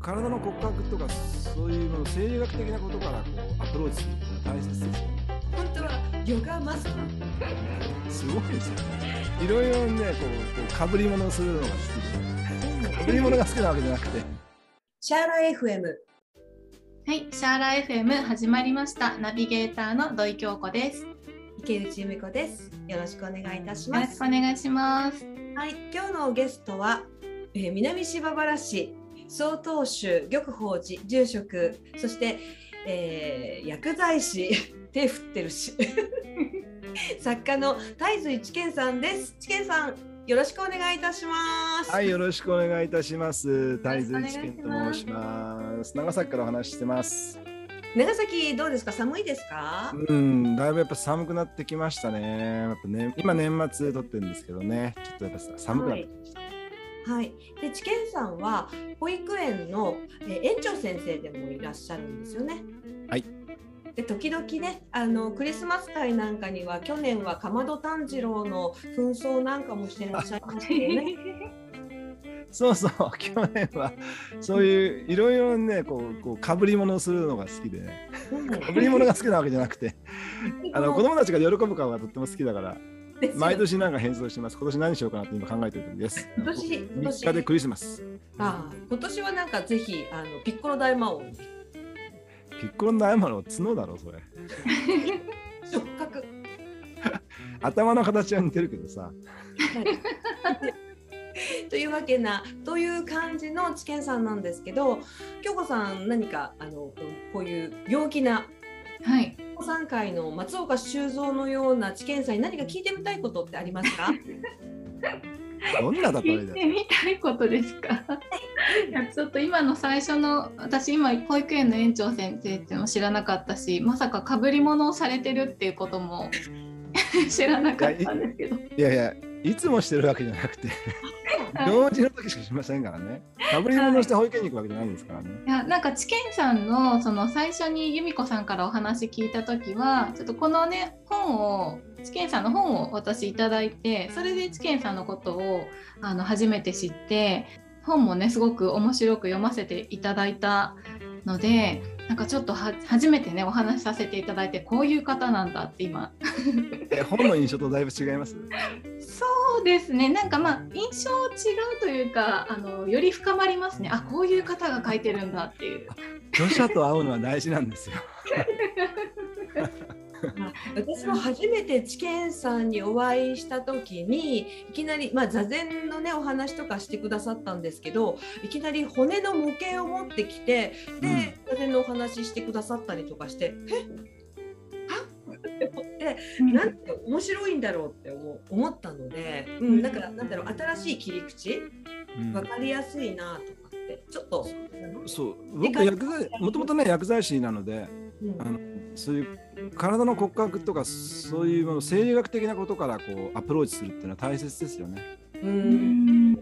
体の骨格とかそういうもの生理学的なことからこうアプローチするっていうのは大切ですよね。本当はヨガマスター。すごいですよね。いろいろねこうこうかぶり物をするのが好きで、かぶり物が好きなわけじゃなくて。シャーラ FM。はい、シャーラ FM 始まりました。ナビゲーターの土井京子です。池内由美子です。よろしくお願いいたします。よろしくお願いします。はい、今日のゲストは、えー、南芝原市曹洞宗玉宝寺住職そして、えー、薬剤師 手振ってるし。作家の大豆一健さんです。知健さんよろしくお願いいたします。はいよろしくお願いいたします。大豆一健と申します。長崎からお話してます。長崎どうですか？寒いですか？うんだいぶやっぱ寒くなってきましたね。やっぱね今年末撮ってるんですけどね。ちょっとやっぱ寒くなってきました、はいはい、で知見さんは保育園の、え園長先生でもいらっしゃるんですよね。はい。で時々ねあのクリスマス会なんかには去年はかまど炭治郎の紛争なんかもしてらっしゃいましたよね。そうそう。去年はそういういろいろねこうこうかぶり物をするのが好きで、ね、かぶり物が好きなわけじゃなくて。あの子供たちが喜ぶ顔がとっても好きだから毎年なんか変装してます。今年何しようかなって今考えてる時です。今年3日でクリスマス。ああ、今年はなんかぜひあのピッコロ大魔王。ピッコロ大魔王角だろそれ。触覚。頭の形は似てるけどさ。というわけなという感じの知見さんなんですけど京子さん何かあのこういう陽気なはい。参会の松岡修造のような知見さんに何か聞いてみたいことってありますか？どんな例え聞いてみたいことですか？いやちょっと今の最初の私今保育園の園長先生っていうのを知らなかったしまさかかぶり物をされてるっていうことも 知らなかったんですけど。いやいやいつもしてるわけじゃなくて 行事の時しかしませんからね。かぶり物して保育園に行くわけじゃないですからね。いやなんか知見さんのその最初に由美子さんからお話聞いた時はちょっとこのね本を知見さんの本を私いただいてそれで知見さんのことをあの初めて知って本もねすごく面白く読ませていただいたのでなんかちょっと初めてねお話しさせていただいてこういう方なんだって今。え本の印象とだいぶ違います？そうですね。なんかまあ印象違うというかあのより深まりますね。あこういう方が書いてるんだっていう。著者と会うのは大事なんですよ 私も初めて知見さんにお会いした時にいきなり、まあ、座禅のねお話とかしてくださったんですけどいきなり骨の模型を持ってきてで、座禅のお話してくださったりとかして「え？って思って、なんて面白いんだろうって思思ったので、うん、だからなんだろう新しい切り口、分かりやすいなとかってちょっとそう。僕薬剤もともとね薬剤師なので、うん、あのそういう体の骨格とかそういうもの生理学的なことからこうアプローチするっていうのは大切ですよね。うん、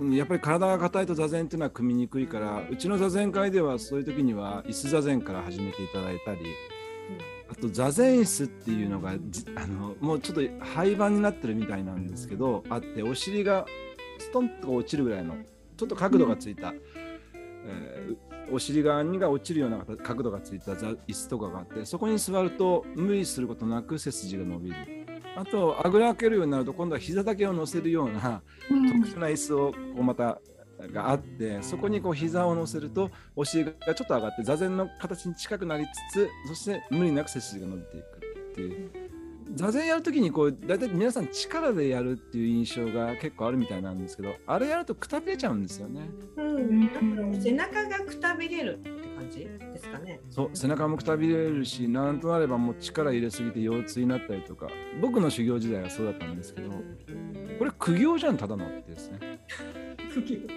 うん、やっぱり体が硬いと座禅っていうのは組みにくいからうちの座禅会ではそういう時には椅子座禅から始めていただいたり、あと座禅椅子っていうのがあのもうちょっと廃盤になってるみたいなんですけどあってお尻がストンと落ちるぐらいのちょっと角度がついた、えー、お尻側にが落ちるような角度がついた椅子とかがあってそこに座ると無理することなく背筋が伸びる。あとあぐら開けるようになると今度は膝だけを乗せるような特殊な椅子をこうまたがあってそこにこう膝を乗せるとお尻がちょっと上がって座禅の形に近くなりつつそして無理なく背筋が伸びていくっていう座禅やるときにこう大体皆さん力でやるっていう印象が結構あるみたいなんですけどあれやるとくたびれちゃうんですよね。うん、背中がくたびれるって感じですかね。そう背中もくたびれるしなん。となればもう力入れすぎて腰痛になったりとか僕の修行時代はそうだったん。ですけどこれ苦行じゃん。ただのってですね。苦行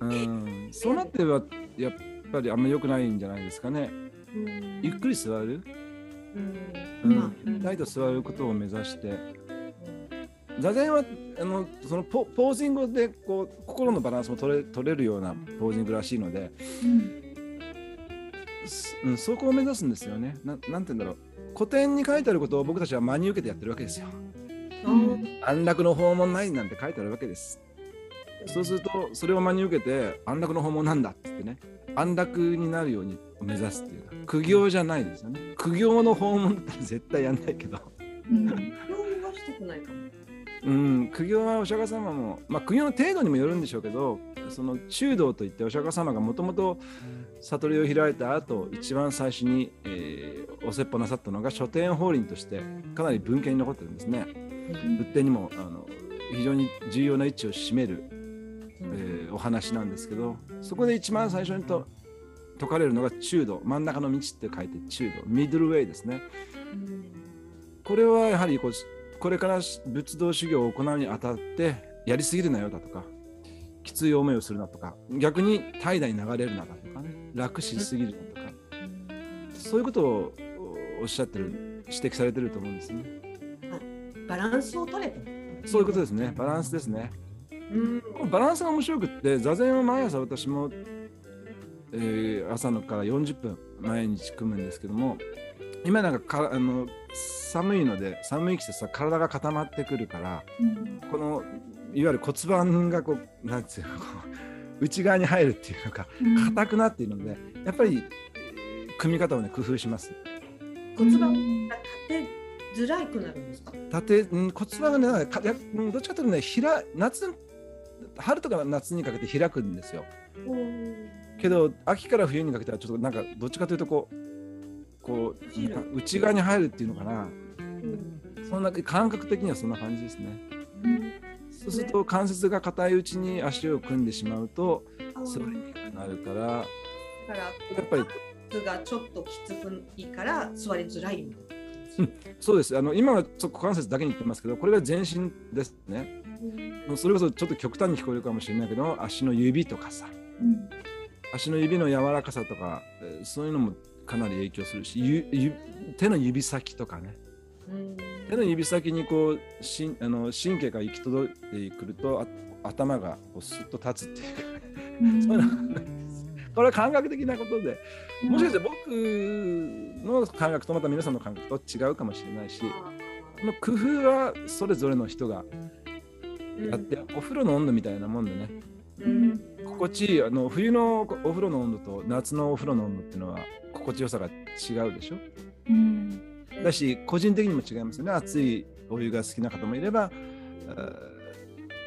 うん。そうなってはやっぱりあん。ま良くないん。じゃないですかね。ゆっくり座るうん、ライト座ることを目指して、座禅はあのそのポポージングでこう心のバランスも取れ取れるようなポージングらしいので、うん、そこを目指すんですよね。な。なんて言うんだろう。古典に書いてあることを僕たちは真に受けてやってるわけですよ。安楽の訪問ないなんて書いてあるわけです。そうするとそれを真に受けて安楽の訪問なんだって言ってね。安楽になるように目指すっていうか苦行じゃないですよね。苦行の訪問だったら絶対やんないけど、うん、苦行はしたくないかも。うん、苦行はお釈迦様も、まあ、苦行の程度にもよるんでしょうけどその中道といってお釈迦様がもともと悟りを開いた後一番最初に、えー、お説法なさったのが書店法輪としてかなり文献に残ってるんですね。仏典にもあの非常に重要な位置を占める、えー、お話なんですけどそこで一番最初にと説かれるのが中道真ん中の道って書いて中道ミドルウェイですね。これはやはりこうこれから仏道修行を行うにあたってやりすぎるなよだとかきつい思いをするなとか逆に怠惰に流れるなだとかね楽しすぎるなとかそういうことをおっしゃってる指摘されてると思うんですね。バランスを取れとそういうことですねバランスですね。うん、バランスが面白くって座禅を毎朝私も、えー、朝のから40分毎日組むんですけども今なんかかあの寒いので寒い季節は体が固まってくるから、うん、このいわゆる骨盤がこうなんていうの内側に入るっていうのか硬くなっているので、やっぱり組み方をね工夫します。骨盤が立てづらくなるんですか？立て、うん、骨盤がねかやどっちかというとねひら夏春とか夏にかけて開くんですよ。けど秋から冬にかけてはちょっとなんかどっちかというとこうこう内側に入るっていうのかな、うん、そんな感覚的にはそんな感じですね。うん、そうすると関節が硬いうちに足を組んでしまうと座りにくくなるから。だからやっぱりがちょっときつくいいから座りづらいうん、そうですあの今は股関節だけに言ってますけどこれが全身ですね、うん、それこそちょっと極端に聞こえるかもしれないけど足の指とかさ、うん、足の指の柔らかさとかそういうのもかなり影響するし手の指先とかね、手の指先にこうしあの神経が行き届いてくると頭がこうスッと立つっていうそういうのこれは感覚的なことで。もしかして僕の感覚とまた皆さんの感覚と違うかもしれないしこの工夫はそれぞれの人がやって、お風呂の温度みたいなもんでね、心地いいあの冬のお風呂の温度と夏のお風呂の温度っていうのは心地よさが違うでしょ、うん、だし個人的にも違いますよね。熱いお湯が好きな方もいれば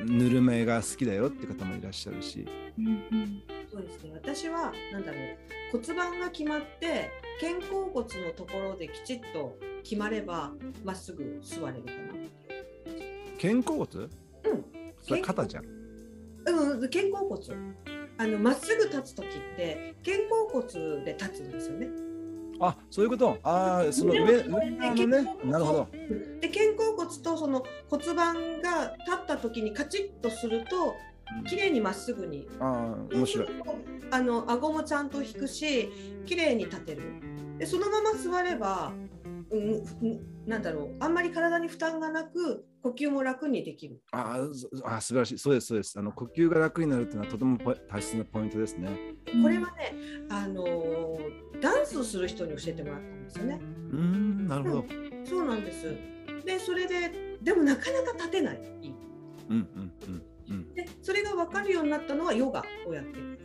ぬるめが好きだよって方もいらっしゃるし、うんうん、そうですね。私は何だろう骨盤が決まって肩甲骨のところできちっと決まればまっすぐ座れるかな肩甲骨？うん。それ肩じゃんうん肩甲骨あのまっすぐ立つ時って肩甲骨で立つんですよね。あ、そういうこと。ああ、その上上側のね。なるほど。で肩甲骨とその骨盤が立った時にカチッとすると。綺麗にまっすぐに。ああ、面白い。あの顎もちゃんと引くし、綺麗に立てる。で、そのまま座れば。うん、なんだろう。あんまり体に負担がなく呼吸も楽にできる。ああ素晴らしい。そうですそうです。あの呼吸が楽になるというのはとても大切なポイントですね。これはねあのダンスする人に教えてもらったんですよね。うんなるほど、うん、そうなんです。でそれででもなかなか立てない。うんうんうんうん、でそれが分かるようになったのはヨガをやってる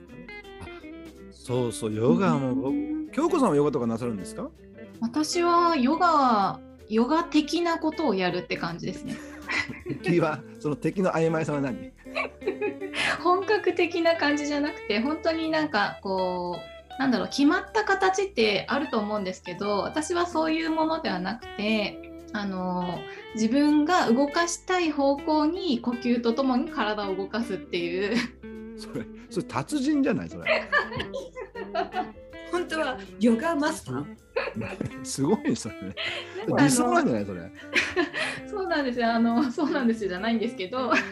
そうそうヨガも、京子さんはヨガとかなさるんですか？私はヨガヨガ的なことをやるって感じですね。敵はその敵の曖昧さは何？本格的な感じじゃなくて本当になんかこうなんだろう決まった形ってあると思うんですけど私はそういうものではなくてあの自分が動かしたい方向に呼吸とともに体を動かすっていう。それそれ達人じゃない？それ 本当はヨガマスター？すごいそれね。理想なんじゃないそれ。そうなんですよ。あのそうなんですよじゃないんですけど。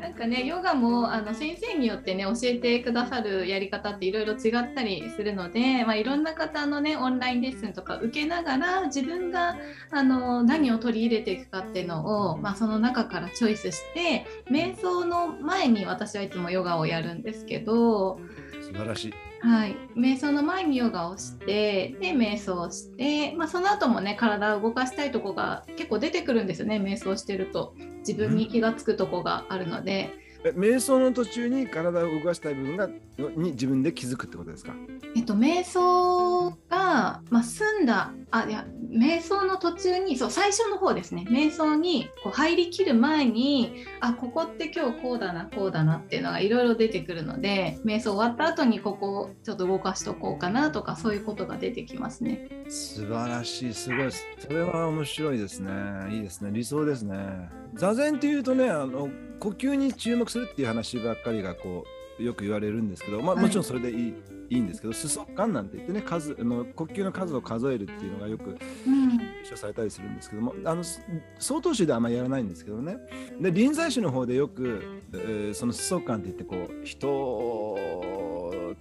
なんかねヨガもあの先生によってね教えてくださるやり方っていろいろ違ったりするので、まあ、いろんな方のねオンラインレッスンとか受けながら自分があの何を取り入れていくかっていうのを、まあ、その中からチョイスして瞑想の前に私はいつもヨガをやるんですけど素晴らしいはい、瞑想の前にヨガをしてで瞑想して、まあ、その後もね体を動かしたいとこが結構出てくるんですよね瞑想してると。自分に気が付くとこがあるので、瞑想の途中に体を動かしたい部分がに自分で気づくってことですか？えっと、瞑想が、まあ、済んだあいや瞑想の途中にそう最初の方ですね。瞑想にこう入りきる前にあここって今日こうだなこうだなっていうのがいろいろ出てくるので瞑想終わった後にここをちょっと動かしとこうかなとかそういうことが出てきますね。素晴らしい。すごい。それは面白いですね。いいですね。理想ですね座禅っていうとねあの呼吸に注目するっていう話ばっかりがこうよく言われるんですけど、まあ、もちろんそれでいい、いいんですけど、数息間なんて言ってね、数の呼吸の数を数えるっていうのがよく一緒されたりするんですけども、あの曹洞宗ではあんまりやらないんですけどね。で、臨済宗の方でよく、えー、その数息間って言って、こう、一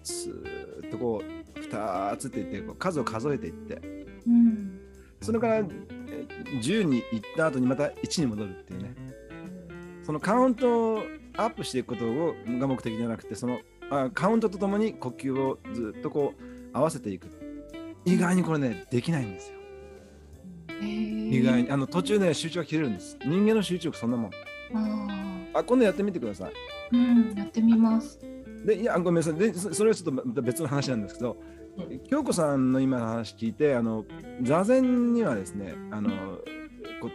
つとこう、二つって言ってこう、数を数えていって、うん、それから10に行った後にまた1に戻るっていうね。そのカウントアップしていくことをが目的じゃなくてそのあカウントとともに呼吸をずっとこう合わせていく。意外にこれねできないんですよ。意外に。あの途中ね集中が切れるんです。人間の集中力そんなもん。あ今度やってみてください。うんやってみます。でいやごめんなさい。でそれはちょっとまた別の話なんですけど京子さんの今の話聞いてあの座禅にはですねあのこ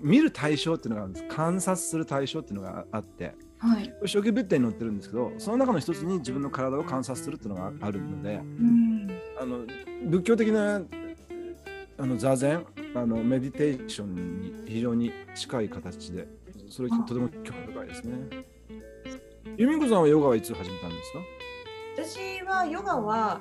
見る対象っていうのがあるんです。観察する対象っていうのがあって、はい、初期物体に載ってるんですけどその中の一つに自分の体を観察するっていうのがあるので、うん、あの仏教的なあの座禅あのメディテーションに非常に近い形でそれとても興味深いですね。由美子さんはヨガはいつ始めたんですか？私はヨガは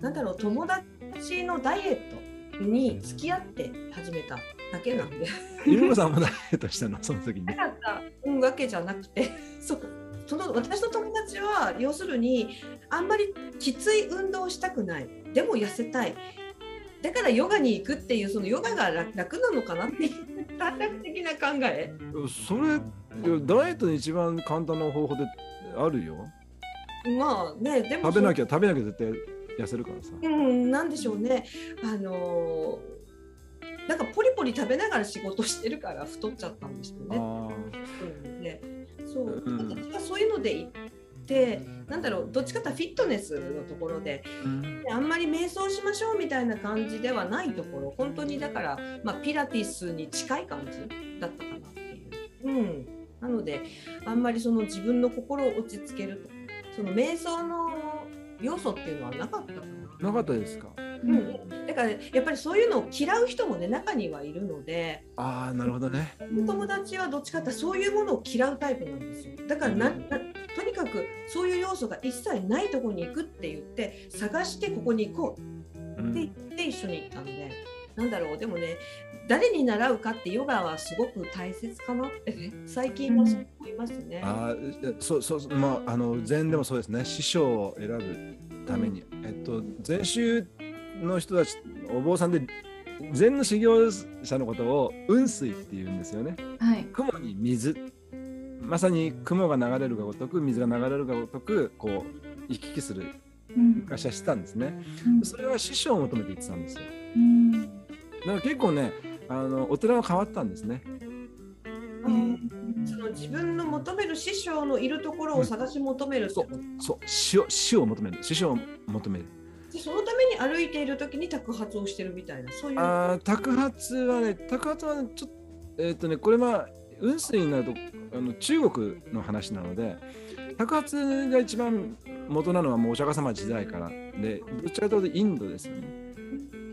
なんだろう友達のダイエットに付き合って始めただけなんで。ゆるこさんもダイエットしたの？その時に。なかったわけじゃなくて、そうその私の友達は要するにあんまりきつい運動をしたくない。でも痩せたい。だからヨガに行くっていうそのヨガが楽なのかなっていう 短絡的な考え。それダイエットに一番簡単な方法であるよ。まあねでも食べなきゃ食べなきゃ絶対痩せるからさ。うん、なんでしょうね。あのーなんかポリポリ食べながら仕事してるから太っちゃったんですよね。うんねそう、うん、私はそういうので行ってなんだろうどっちかというとフィットネスのところで、うん、あんまり瞑想しましょうみたいな感じではないところ本当にだから、まあ、ピラティスに近い感じだったかなっていう。うん、なのであんまりその自分の心を落ち着けるその瞑想の要素っていうのはなかったかな。なかったですか？うん、だからやっぱりそういうのを嫌う人もね中にはいるのでああなるほどね。友達はどっちかってそういうものを嫌うタイプなんですよ。だからな、なとにかくそういう要素が一切ないところに行くって言って探してここに行こうって言って一緒に行ったんで、うん、なんだろう。でもね誰に習うかってヨガはすごく大切かなってね最近はそう思いますね。あそうそうまああの禅でもそうですね。師匠を選ぶために、うん、えっと禅宗の人たちお坊さんで禅の修行者のことを雲水って言うんですよね。はい、雲に水。まさに雲が流れるがごとく水が流れるがごとくこう行き来する昔はしてたんですね、うん、それは師匠を求めて言ってたんですよ。うん、だから結構ねあのお寺は変わったんですね。その自分の求める師匠のいるところを探し求める、うん、そう。そう。師を師を求める。師匠を求める。でそのために歩いている時に托発をしてるみたいなそういう。あ托発はね托発は、ね、ちょっとえっ、ー、とねこれは雲水になるとあの中国の話なので托発が一番元なのはもうお釈迦様時代から。でどちらかというとインドですよね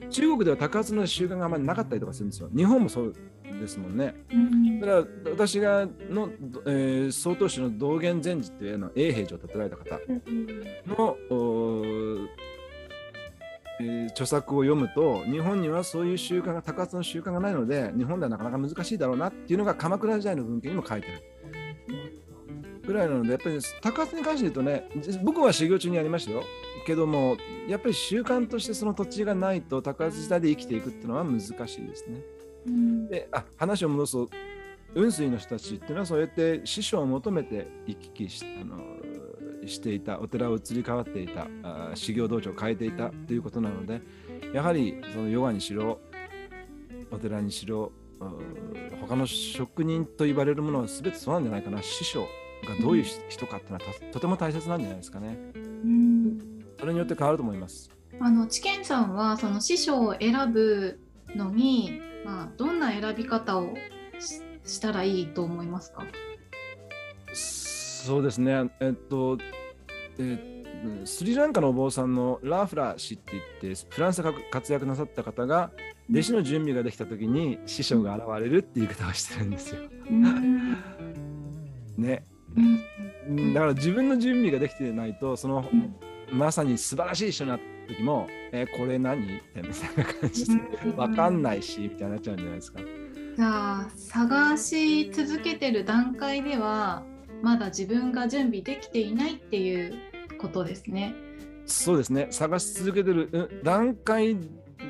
中国では托発の習慣があんまりなかったりとかするんですよ。日本もそうですもんね、うん、だから私がの、えー、曹洞宗の道元禅師っていうの永平寺を建てられた方の、うん。えー、著作を読むと日本にはそういう習慣が高発の習慣がないので日本ではなかなか難しいだろうなっていうのが鎌倉時代の文献にも書いてある。ぐらいなのでやっぱり高発に関して言うとね僕は修行中にやりましたよけどもやっぱり習慣としてその土地がないと高発時代で生きていくっていうのは難しいですね。うん、であ話を戻すと雲水の人たちっていうのはそうやって師匠を求めて行き来しあのしていたお寺を移り変わっていたあ修行道場を変えていたということなのでやはりそのヨガにしろお寺にしろ他の職人と言われるものは全てそうなんじゃないかな師匠どういう人かっていうのはととても大切なんじゃないですかね。うんそれによって変わると思います。あの知見さんはその師匠を選ぶのに、まあ、どんな選び方をししたらいいと思いますか？そうですね。えっと、えースリランカのお坊さんのラーフラ氏って言ってフランスで活躍なさった方が弟子の準備ができた時に師匠が現れるっていう言い方をしてるんですよ。うんね。だから自分の準備ができてないとそのうんまさに素晴らしい人になった時も「えこれ何?」みたいな感じで分かんないしみたいになっちゃうんじゃないですか。じゃあ探し続けてる段階ではまだ自分が準備できていないっていうことですね。そうですね探し続けてるうん段階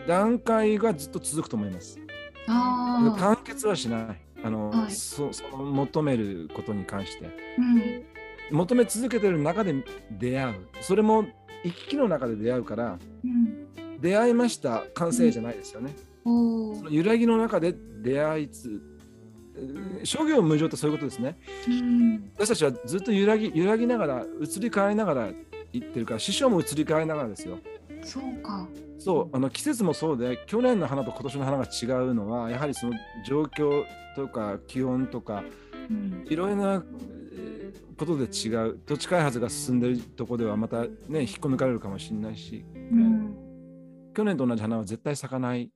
段階がずっと続くと思います。ああ、完結はしないあの、はいそその求めることに関してうん求め続けてる中で出会うそれも行き来の中で出会うからうん、出会いました完成じゃないですよね。おーその揺らぎの中で出会いつうん諸行無常ってそういうことですね。うん私たちはずっと揺らぎ揺らぎながら移り変わりながら行ってるから師匠も移り変わりながらですよ。そうか。そうあの季節もそうで去年の花と今年の花が違うのはやはりその状況とか気温とかうんいろいろなえーことで違う土地開発が進んでるとこではまたね引っこ抜かれるかもしれないし。うん。去年と同じ花は絶対咲かない。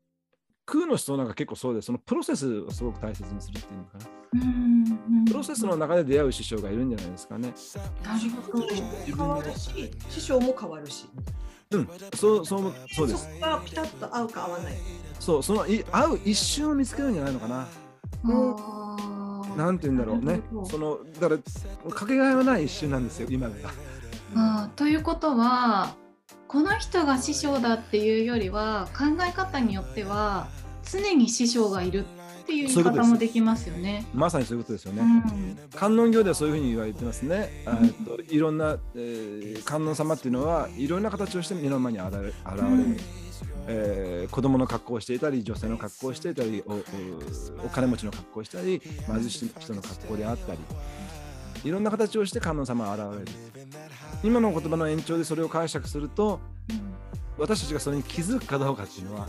空の思想なんか結構そうでそのプロセスをすごく大切にするっていうのかな。うん。プロセスの中で出会う師匠がいるんじゃないですかね。なるほど。変わるし師匠も変わるし。うん。そうそうそうです。そこがピタッと合うか合わない。そうそのい合う一瞬を見つけるんじゃないのかな。あーなんて言うんだろうね。そのだからかけがえのない一瞬なんですよ今があーということはこの人が師匠だっていうよりは考え方によっては常に師匠がいるっていう言い方もできますよね。まさにそういうことですよね、うん。観音教ではそういうふうに言われてますね。あーっといろんな、えー観音様っていうのはいろんな形をして目の前に現れ現れる、うんえー子供の格好をしていたり女性の格好をしていたりお金持ちの格好をしたり貧しい人の格好であったりいろんな形をして観音様が現れる。今の言葉の延長でそれを解釈すると私たちがそれに気づくかどうかっていうのは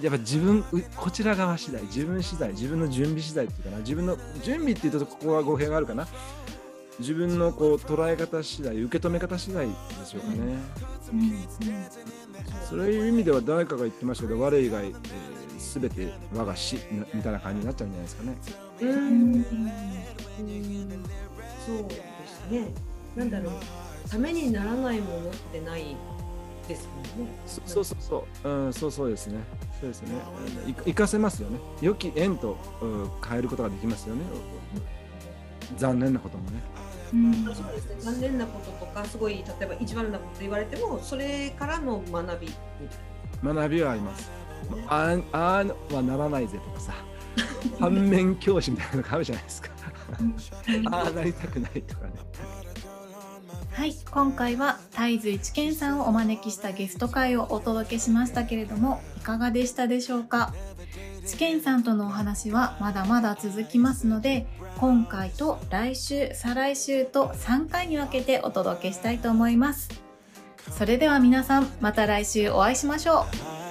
やっぱ自分こちら側次第自分次第自分の準備次第っていうかな自分の準備っていうとここは語弊があるかな。自分のこう捉え方次第受け止め方次第でしょうかね、うん。そういう意味では誰かが言ってましたけど我以外、えー、全て我が死なみたいな感じになっちゃうんじゃないですかね。ううん。ん。そうですね。なんだろう。ためにならないものってないですもんね。そそうそうそう、うん、そうそうですね。そうですね。うんい活かせますよね。良き縁と、うん変えることができますよね。残念なこともねうんそうですね残念なこととかすごい例えば意地悪なこと言われてもそれからの学び学びはあります。あああはならないぜとかさ、反面教師みたいなのがあるじゃないですか。ああなりたくないとかね。はい今回は太随知見さんをお招きしたゲスト会をお届けしましたけれどもいかがでしたでしょうか？知見さんとのお話はまだまだ続きますので今回と来週再来週と3回に分けてお届けしたいと思います。それでは皆さんまた来週お会いしましょう。